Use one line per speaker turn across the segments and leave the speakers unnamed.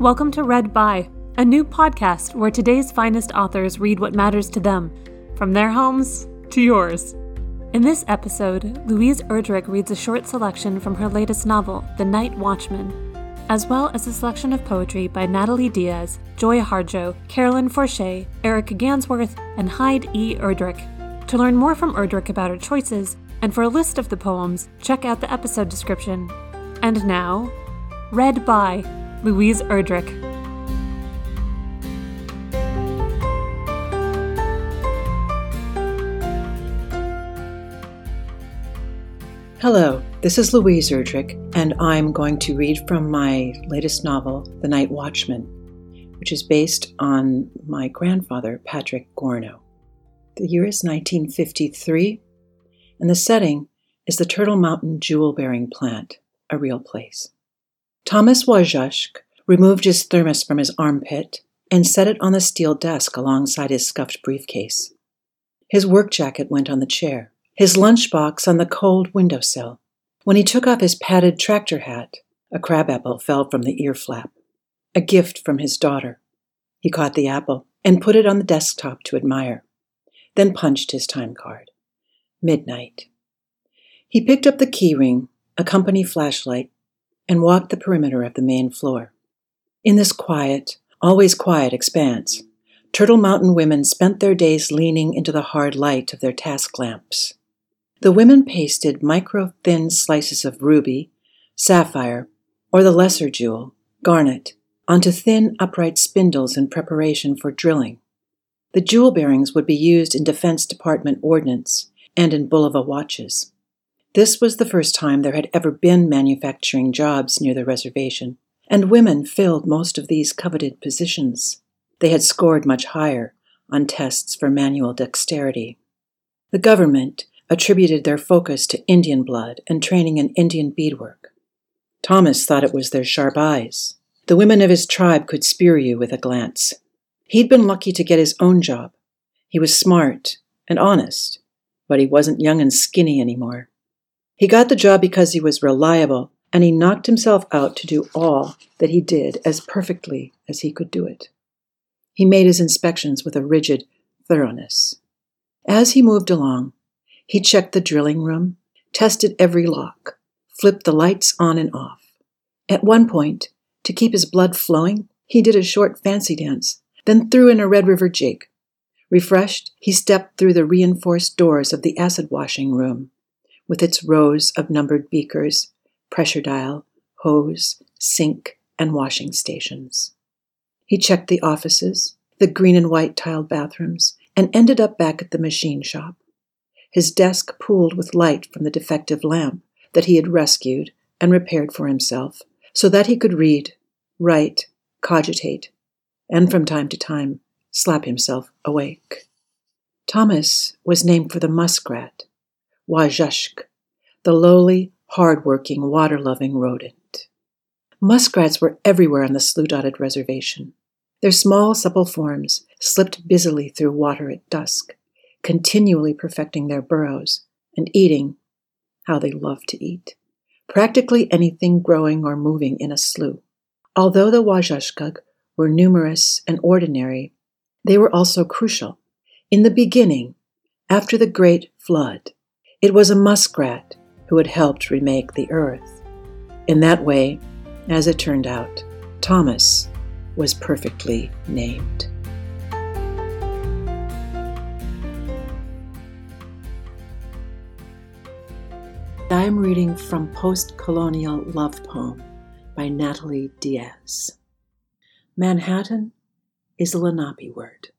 Welcome to Read By, a new podcast where today's finest authors read what matters to them, from their homes to yours. In this episode, Louise Erdrich reads a short selection from her latest novel, The Night Watchman, as well as a selection of poetry by Natalie Diaz, Joy Harjo, Carolyn Forché, Eric Gansworth, and Heid E. Erdrich. To learn more from Erdrich about her choices, and for a list of the poems, check out the episode description. And now, Read by Louise Erdrich.
Hello, this is Louise Erdrich, and I'm going to read from my latest novel, The Night Watchman, which is based on my grandfather, Patrick Gourneau. The year is 1953, and the setting is the Turtle Mountain jewel bearing plant, a real place. Thomas Wazhashk removed his thermos from his armpit and set it on the steel desk alongside his scuffed briefcase. His work jacket went on the chair his lunchbox on the cold windowsill. When he took off his padded tractor hat, a crabapple fell from the ear flap, a gift from his daughter. He caught the apple and put it on the desktop to admire, then punched his time card. Midnight. He picked up the keyring, a company flashlight, and walked the perimeter of the main floor. In this quiet, always quiet expanse, Turtle Mountain women spent their days leaning into the hard light of their task lamps. The women pasted micro thin slices of ruby, sapphire, or the lesser jewel, garnet, onto thin upright spindles in preparation for drilling. The jewel bearings would be used in Defense Department ordnance and in Bulova watches. This was the first time there had ever been manufacturing jobs near the reservation, and women filled most of these coveted positions. They had scored much higher on tests for manual dexterity. The government attributed their focus to Indian blood and training in Indian beadwork. Thomas thought it was their sharp eyes. The women of his tribe could spear you with a glance. He'd been lucky to get his own job. He was smart and honest, but he wasn't young and skinny anymore. He got the job because he was reliable, and he knocked himself out to do all that he did as perfectly as he could do it. He made his inspections with a rigid thoroughness. As he moved along, he checked the drilling room, tested every lock, flipped the lights on and off. At one point, to keep his blood flowing, he did a short fancy dance, then threw in a Red River jig. Refreshed, he stepped through the reinforced doors of the acid washing room, with its rows of numbered beakers, pressure dial, hose, sink, and washing stations. He checked the offices, the green and white tiled bathrooms, and ended up back at the machine shop his desk pooled with light from the defective lamp that he had rescued and repaired for himself, so that he could read, write, cogitate, and from time to time slap himself awake. Thomas was named for the muskrat, Wazhashk, the lowly, hard-working, water-loving rodent. Muskrats were everywhere on the slough-dotted reservation. Their small, supple forms slipped busily through water at dusk, continually perfecting their burrows, and eating how they love to eat. Practically anything growing or moving in a slough. Although the Wazhashkug were numerous and ordinary, they were also crucial. In the beginning, after the Great Flood, it was a muskrat who had helped remake the earth. In that way, as it turned out, Thomas was perfectly named. I am reading from Post Colonial Love Poem by Natalie Diaz. Manhattan is a Lenape word.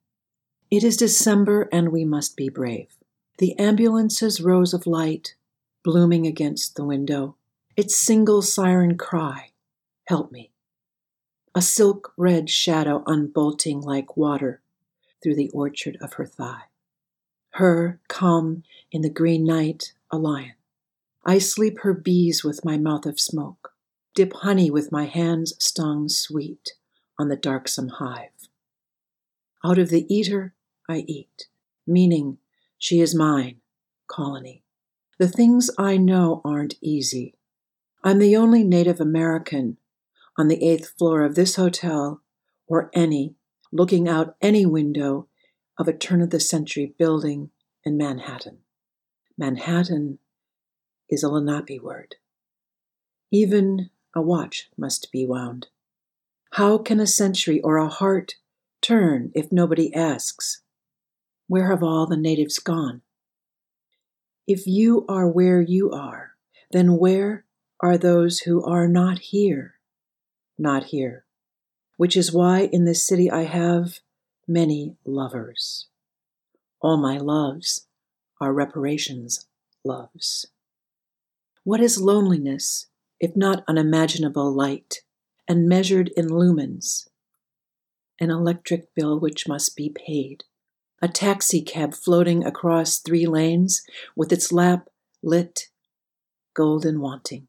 It is December and we must be brave. The ambulance's rose of light blooming against the window, its single siren cry, Help me. A silk red shadow unbolting like water through the orchard of her thigh. Her, come in the green night, a lion I sleep her bees with my mouth of smoke, dip honey with my hands stung sweet on the darksome hive. Out of the eater I eat, meaning she is mine, colony. The things I know aren't easy. I'm the only Native American, on the eighth floor of this hotel or any, looking out any window of a turn of the century building in Manhattan. Manhattan is a Lenape word. Even a watch must be wound. How can a century or a heart turn if nobody asks? Where have all the natives gone? If you are where you are, then where are those who are not here? Not here. Which is why in this city I have many lovers. All my loves are reparations loves. What is loneliness if not unimaginable light and measured in lumens? An electric bill which must be paid a taxi cab floating across three lanes with its lap lit, golden wanting.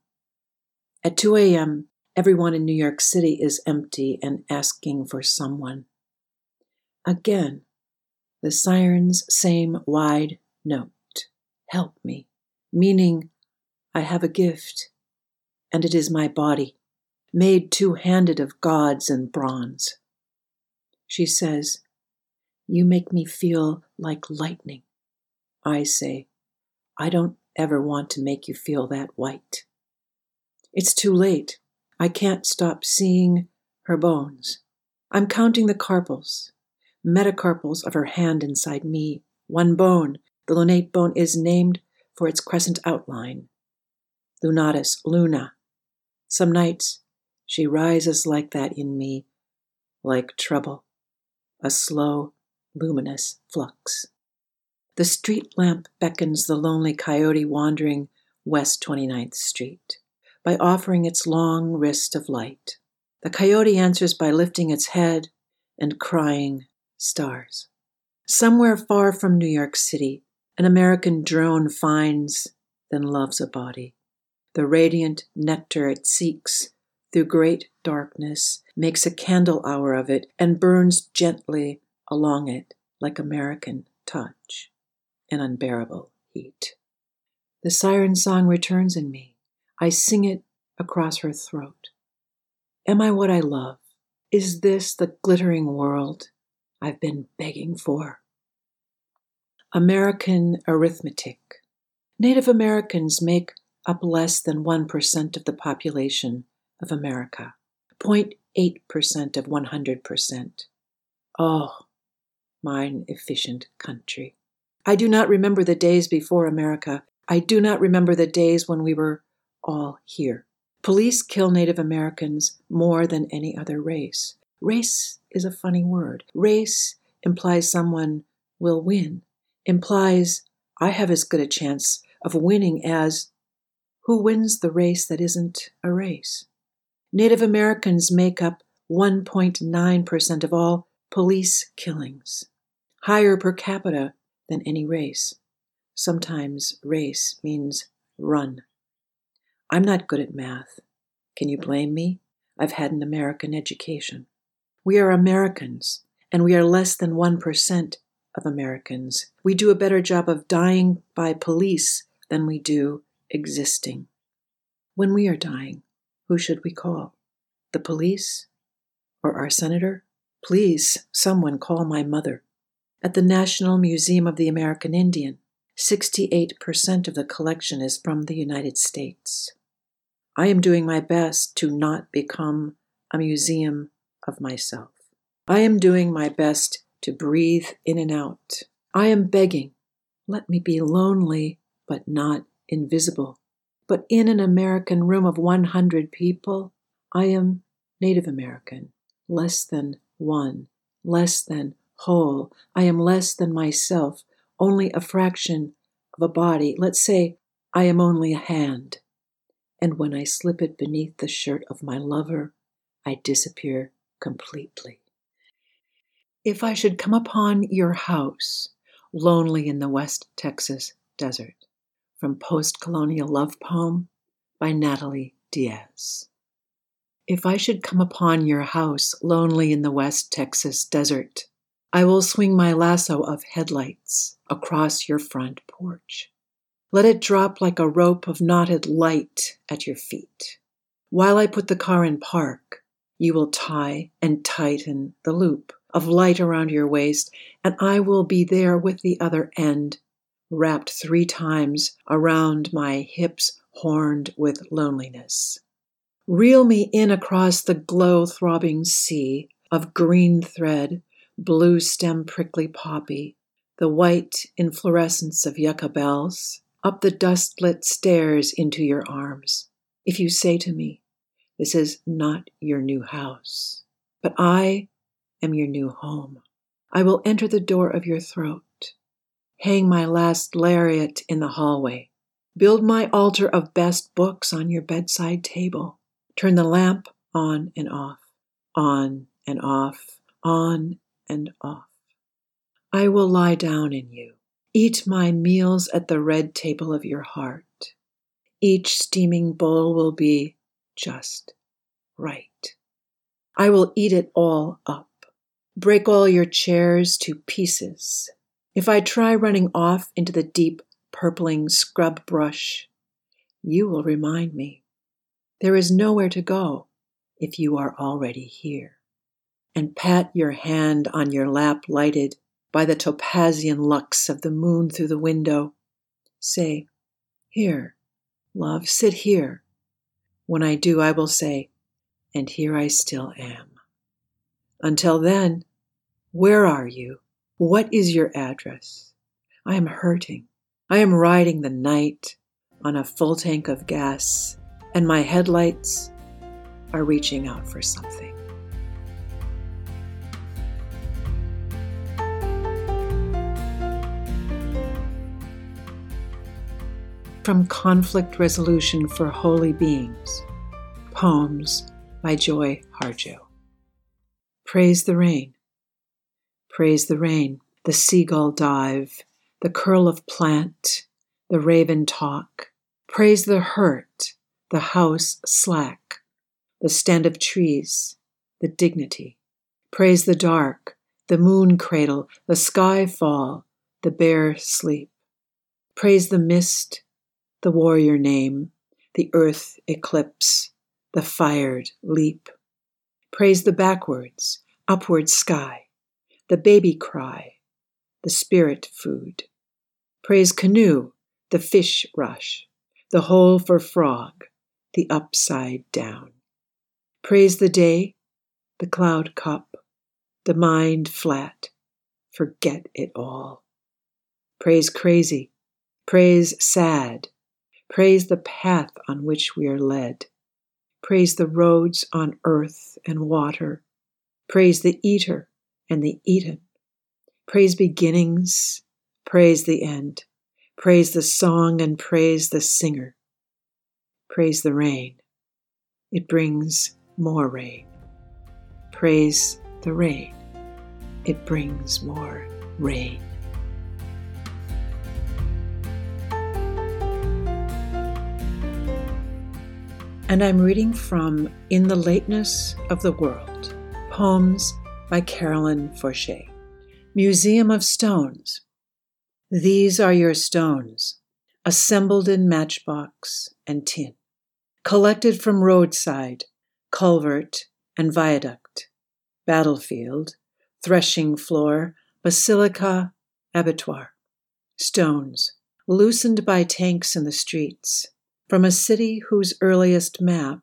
At 2 a.m., everyone in New York City is empty and asking for someone. Again, the siren's same wide note Help me, meaning I have a gift, and it is my body, made two handed of gods and bronze. She says, you make me feel like lightning. I say, I don't ever want to make you feel that white. It's too late. I can't stop seeing her bones. I'm counting the carpals, metacarpals of her hand inside me. One bone, the lunate bone, is named for its crescent outline. Lunatus, Luna. Some nights she rises like that in me, like trouble, a slow, luminous flux. The street lamp beckons the lonely coyote wandering West 29th Street by offering its long wrist of light. The coyote answers by lifting its head and crying stars. Somewhere far from New York City, an American drone finds, then loves a body. The radiant nectar it seeks through great darkness makes a candle hour of it and burns gently along it like American touch, an unbearable heat. The siren song returns in me. I sing it across her throat. Am I what I love? Is this the glittering world I've been begging for? American arithmetic. Native Americans make up less than 1% of the population of America, 0.8% of 100%. Oh, mine efficient country. I do not remember the days before America. I do not remember the days when we were all here. Police kill Native Americans more than any other race. Race is a funny word. Race implies someone will win, implies I have as good a chance of winning as who wins the race that isn't a race. Native Americans make up 1.9% of all police killings higher per capita than any race. Sometimes race means run. I'm not good at math. Can you blame me? I've had an American education. We are Americans, and we are less than 1% of Americans. We do a better job of dying by police than we do existing. When we are dying, who should we call? The police? Or our senator? Please, someone call my mother. At the National Museum of the American Indian, 68% of the collection is from the United States. I am doing my best to not become a museum of myself. I am doing my best to breathe in and out. I am begging, let me be lonely, but not invisible. But in an American room of 100 people, I am Native American, less than one, less than whole. I am less than myself, only a fraction of a body. Let's say I am only a hand. And when I slip it beneath the shirt of my lover, I disappear completely. If I should come upon your house, lonely in the West Texas desert, from Post Colonial Love Poem by Natalie Diaz. If I should come upon your house, lonely in the West Texas desert, I will swing my lasso of headlights across your front porch. Let it drop like a rope of knotted light at your feet. While I put the car in park, you will tie and tighten the loop of light around your waist, and I will be there with the other end, wrapped three times around my hips, horned with loneliness. Reel me in across the glow throbbing sea of green thread, blue stem prickly poppy, the white inflorescence of yucca bells, up the dust lit stairs into your arms. If you say to me, This is not your new house, but I am your new home, I will enter the door of your throat, hang my last lariat in the hallway, build my altar of best books on your bedside table, turn the lamp on and off, on and off, on and off. I will lie down in you, eat my meals at the red table of your heart. Each steaming bowl will be just right. I will eat it all up, break all your chairs to pieces. If I try running off into the deep, purpling scrub brush, you will remind me. There is nowhere to go if you are already here. And pat your hand on your lap lighted by the topazian lux of the moon through the window. Say, Here, love, sit here. When I do, I will say, And here I still am. Until then, where are you? What is your address? I am hurting. I am riding the night on a full tank of gas, and my headlights are reaching out for something. From Conflict Resolution for Holy Beings. Poems by Joy Harjo. Praise the rain. Praise the rain, the seagull dive, the curl of plant, the raven talk. Praise the hurt, the house slack, the stand of trees, the dignity. Praise the dark, the moon cradle, the sky fall, the bear sleep. Praise the mist, the warrior name, the earth eclipse, the fired leap. Praise the backwards, upward sky, the baby cry, the spirit food. Praise canoe, the fish rush, the hole for frog, the upside down. Praise the day, the cloud cup, the mind flat, forget it all. Praise crazy, praise sad, Praise the path on which we are led. Praise the roads on earth and water. Praise the eater and the eaten. Praise beginnings. Praise the end. Praise the song and praise the singer. Praise the rain. It brings more rain. Praise the rain. It brings more rain. And I'm reading from In the Lateness of the World Poems by Carolyn Forché. Museum of Stones. These are your stones, assembled in matchbox and tin, collected from roadside, culvert, and viaduct, battlefield, threshing floor, basilica, abattoir. Stones, loosened by tanks in the streets, from a city whose earliest map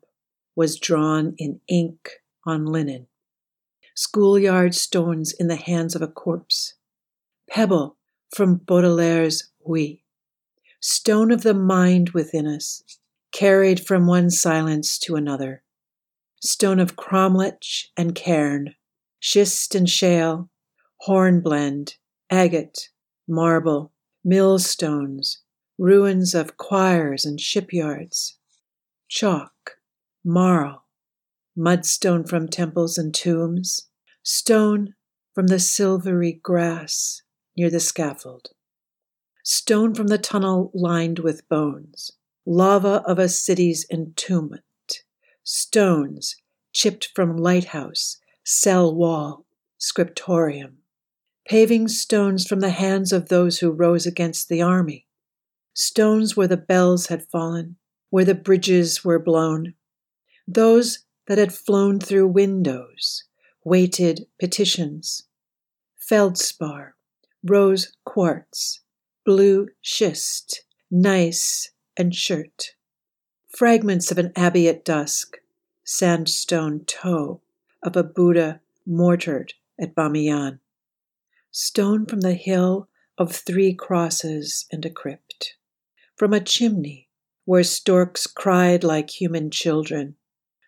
was drawn in ink on linen. Schoolyard stones in the hands of a corpse. Pebble from Baudelaire's Oui. Stone of the mind within us, carried from one silence to another. Stone of cromlech and cairn, schist and shale, hornblende, agate, marble, millstones, ruins of choirs and shipyards, chalk, marl, mudstone from temples and tombs, stone from the silvery grass near the scaffold, stone from the tunnel lined with bones, lava of a city's entombment, stones chipped from lighthouse, cell wall, scriptorium, paving stones from the hands of those who rose against the army, stones where the bells had fallen, where the bridges were blown, those that had flown through windows, weighted petitions, feldspar, rose quartz, blue schist, gneiss, and chert, fragments of an abbey at dusk, sandstone toe of a Buddha mortared at Bamiyan, stone from the hill of three crosses and a crypt, from a chimney where storks cried like human children,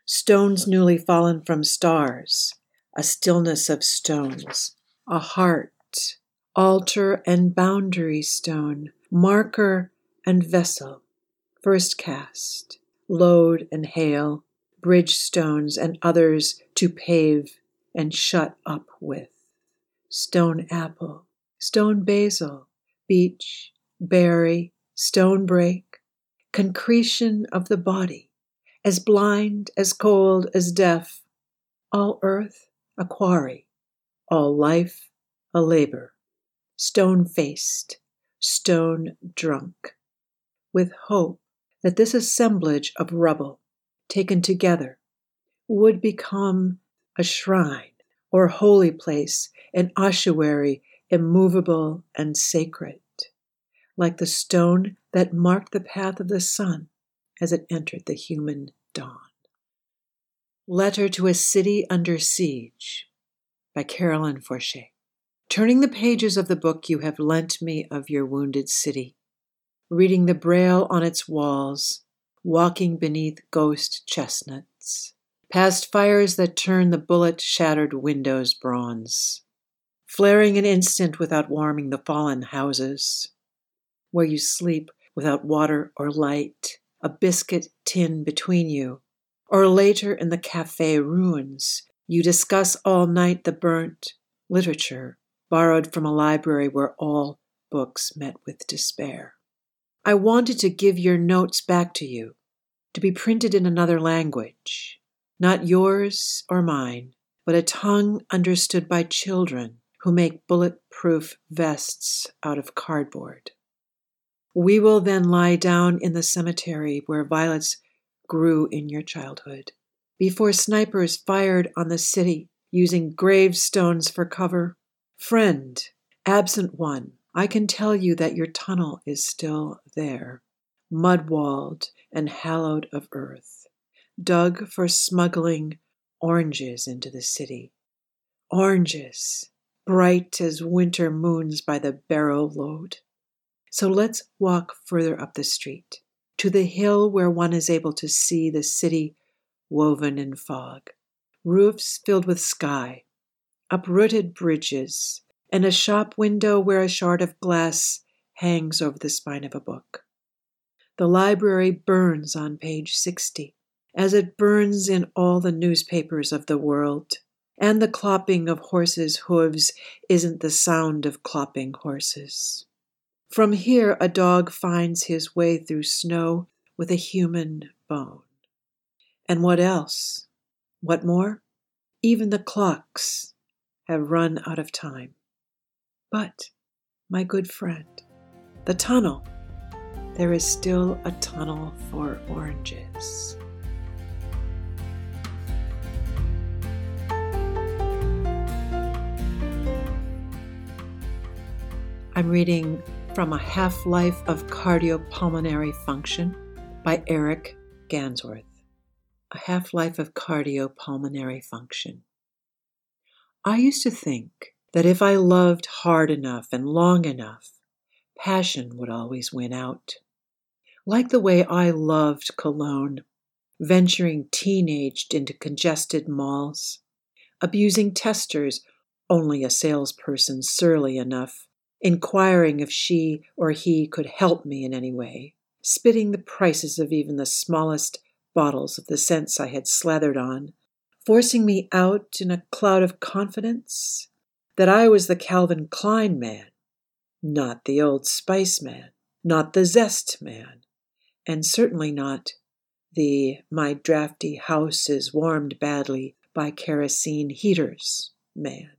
stones newly fallen from stars, a stillness of stones, a heart, altar and boundary stone, marker and vessel, first cast, load and hail, bridge stones and others to pave and shut up with, stone apple, stone basil, beech, berry, stone break, concretion of the body, as blind, as cold, as deaf, all earth a quarry, all life a labor, stone faced, stone drunk, with hope that this assemblage of rubble, taken together, would become a shrine or holy place, an ossuary immovable and sacred, like the stone that marked the path of the sun as it entered the human dawn. Letter to a City Under Siege by Carolyn Forché. Turning the pages of the book you have lent me of your wounded city, reading the braille on its walls, walking beneath ghost chestnuts, past fires that turn the bullet shattered windows bronze, flaring an instant without warming the fallen houses, where you sleep without water or light, a biscuit tin between you, or later in the cafe ruins, you discuss all night the burnt literature borrowed from a library where all books met with despair. I wanted to give your notes back to you, to be printed in another language, not yours or mine, but a tongue understood by children who make bulletproof vests out of cardboard. We will then lie down in the cemetery where violets grew in your childhood, before snipers fired on the city using gravestones for cover. Friend, absent one, I can tell you that your tunnel is still there, mud walled and hallowed of earth, dug for smuggling oranges into the city. Oranges, bright as winter moons by the barrow load. So let's walk further up the street, to the hill where one is able to see the city woven in fog, roofs filled with sky, uprooted bridges, and a shop window where a shard of glass hangs over the spine of a book. The library burns on page 60, as it burns in all the newspapers of the world. And the clopping of horses' hooves isn't the sound of clopping horses. From here, a dog finds his way through snow with a human bone. And what else? What more? Even the clocks have run out of time. But, my good friend, the tunnel, there is still a tunnel for oranges. I'm reading from A Half Life of Cardiopulmonary Function by Eric Gansworth. A Half Life of Cardiopulmonary Function. I used to think that if I loved hard enough and long enough, passion would always win out. Like the way I loved Cologne, venturing teenaged into congested malls, abusing testers, only a salesperson surly enough inquiring if she or he could help me in any way, spitting the prices of even the smallest bottles of the scents I had slathered on, forcing me out in a cloud of confidence that I was the Calvin Klein man, not the Old Spice man, not the Zest man, and certainly not the my drafty house is warmed badly by kerosene heaters man.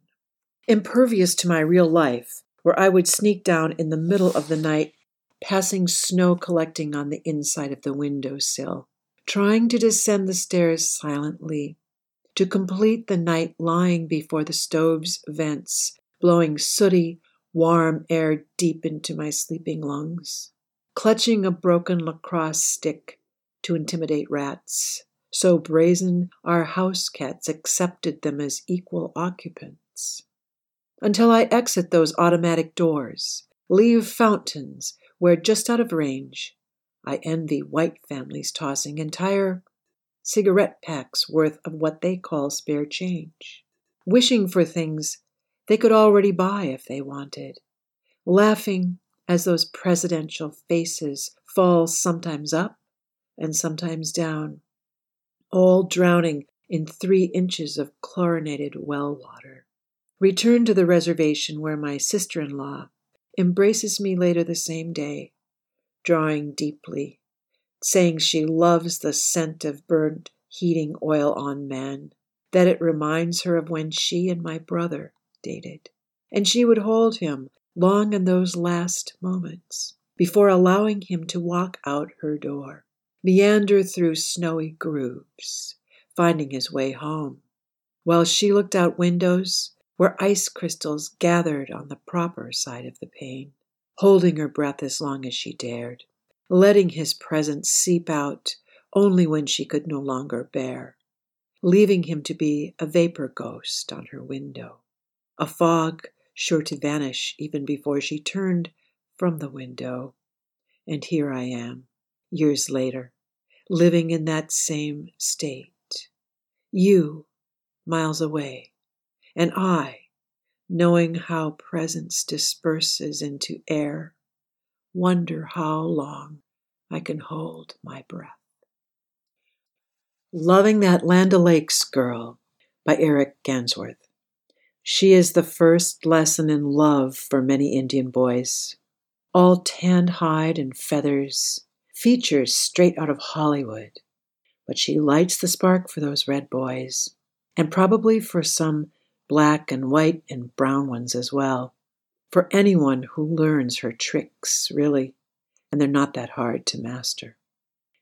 Impervious to my real life, where I would sneak down in the middle of the night, passing snow collecting on the inside of the window sill, trying to descend the stairs silently, to complete the night lying before the stove's vents, blowing sooty, warm air deep into my sleeping lungs, clutching a broken lacrosse stick to intimidate rats, so brazen our house cats accepted them as equal occupants. Until I exit those automatic doors, leave fountains where just out of range, I envy white families tossing entire cigarette packs worth of what they call spare change, wishing for things they could already buy if they wanted, laughing as those presidential faces fall sometimes up and sometimes down, all drowning in three inches of chlorinated well water. Return to the reservation where my sister in law embraces me later the same day, drawing deeply, saying she loves the scent of burnt heating oil on men, that it reminds her of when she and my brother dated, and she would hold him long in those last moments before allowing him to walk out her door, meander through snowy grooves, finding his way home, while she looked out windows where ice crystals gathered on the proper side of the pane, holding her breath as long as she dared, letting his presence seep out only when she could no longer bear, leaving him to be a vapor ghost on her window, a fog sure to vanish even before she turned from the window. And here I am, years later, living in that same state. You, miles away, and I, knowing how presence disperses into air, wonder how long I can hold my breath. Loving That Land O'Lakes Girl by Eric Gansworth. She is the first lesson in love for many Indian boys. All tanned hide and feathers, features straight out of Hollywood. But she lights the spark for those red boys, and probably for some black and white and brown ones as well. For anyone who learns her tricks, really, and they're not that hard to master.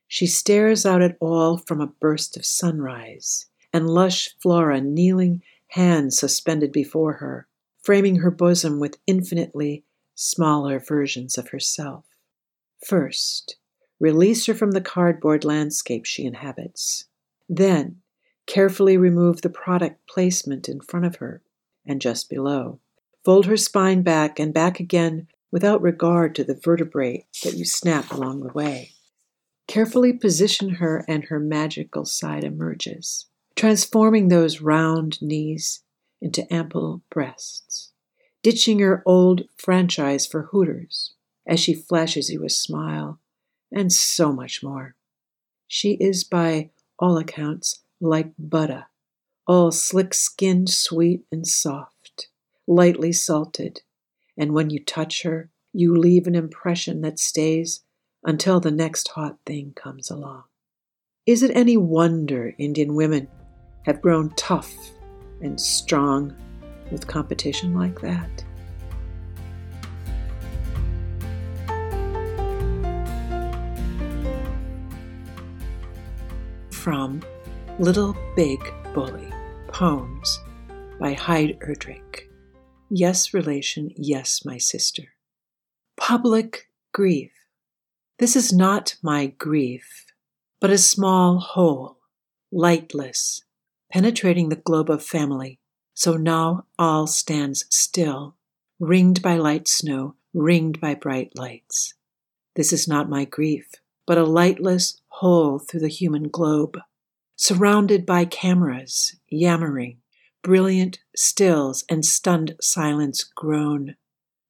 She stares out at all from a burst of sunrise, and lush flora kneeling hands suspended before her, framing her bosom with infinitely smaller versions of herself. First, release her from the cardboard landscape she inhabits. Then, carefully remove the product placement in front of her and just below. Fold her spine back and back again without regard to the vertebrae that you snap along the way. Carefully position her, and her magical side emerges transforming those round knees into ample breasts, ditching her old franchise for Hooters as she flashes you a smile, and so much more. She is, by all accounts, like butter, all slick skinned, sweet, and soft, lightly salted, and when you touch her, you leave an impression that stays until the next hot thing comes along. Is it any wonder Indian women have grown tough and strong with competition like that. From Little Big Bully Poems by Heid Erdrich. Yes, relation, yes, my sister. Public grief. This is not my grief, but a small hole, lightless, penetrating the globe of family. So now all stands still, ringed by light snow, ringed by bright lights. This is not my grief, but a lightless hole through the human globe, surrounded by cameras, yammering, brilliant stills, and stunned silence groan.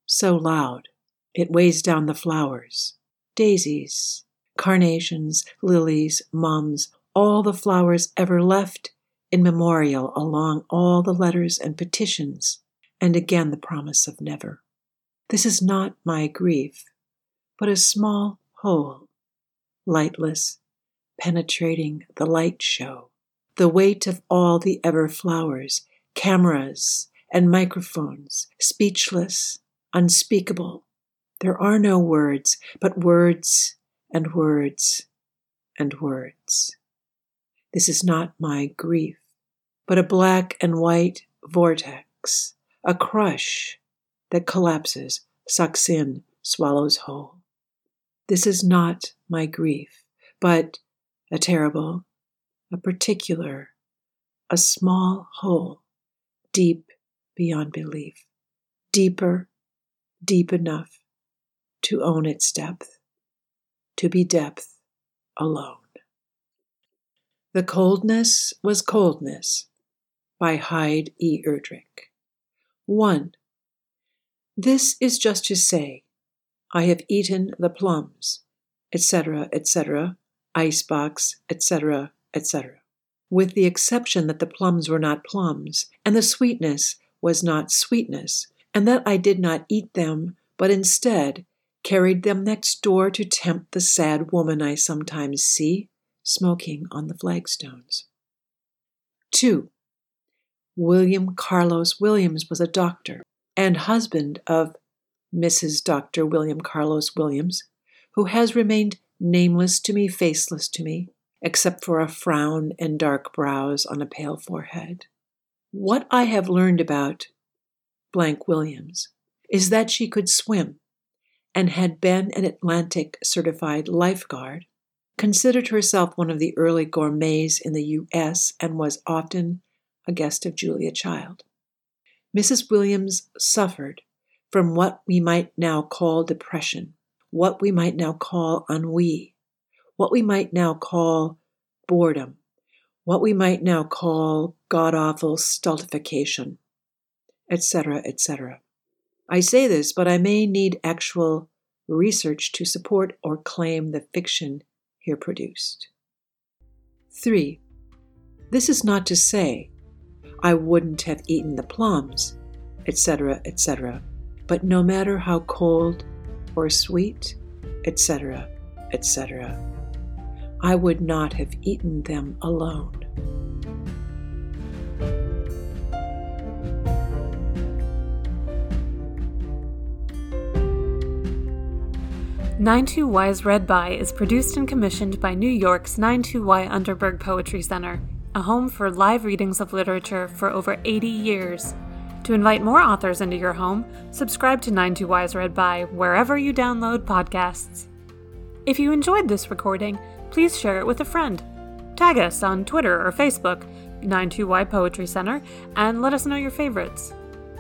So loud, it weighs down the flowers, daisies, carnations, lilies, mums, all the flowers ever left in memorial along all the letters and petitions, and again the promise of never. This is not my grief, but a small hole, lightless, penetrating the light show, the weight of all the ever flowers, cameras, and microphones, speechless, unspeakable. There are no words, but words and words and words. This is not my grief, but a black and white vortex, a crush that collapses, sucks in, swallows whole. This is not my grief, but a terrible, a particular, a small hole, deep beyond belief, deeper, deep enough to own its depth, to be depth alone. The Coldness Was Coldness by Heid E. Erdrich. 1. This is just to say, I have eaten the plums, etc., etc., icebox, etc., etc., with the exception that the plums were not plums, and the sweetness was not sweetness, and that I did not eat them, but instead carried them next door to tempt the sad woman I sometimes see smoking on the flagstones. 2. William Carlos Williams was a doctor and husband of Mrs. Dr. William Carlos Williams, who has remained nameless to me, faceless to me, except for a frown and dark brows on a pale forehead. What I have learned about blank Williams is that she could swim and had been an Atlantic certified lifeguard, considered herself one of the early gourmets in the U.S., and was often a guest of Julia Child. Mrs. Williams suffered from what we might now call depression, what we might now call ennui, what we might now call boredom, what we might now call god awful stultification, etc., etc. I say this, but I may need actual research to support or claim the fiction here produced. 3. This is not to say I wouldn't have eaten the plums, etc., etc., but no matter how cold or sweet, etc., etc., I would not have eaten them alone.
92Y's Read By is produced and commissioned by New York's Nine Two y Unterberg Poetry Center, a home for live readings of literature for over 80 years. To invite more authors into your home, subscribe to 92Y's Read By wherever you download podcasts. If you enjoyed this recording, please share it with a friend. Tag us on Twitter or Facebook, 92Y Poetry Center, and let us know your favorites.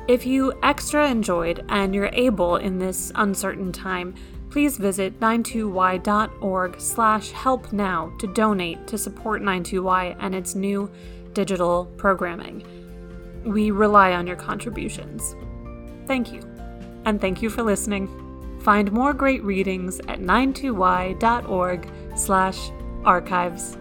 If you extra enjoyed and you're able in this uncertain time, please visit 92y.org slash help now to donate to support 92y and its new digital programming. We rely on your contributions. Thank you. And thank you for listening. Find more great readings at 92y.org slash archives.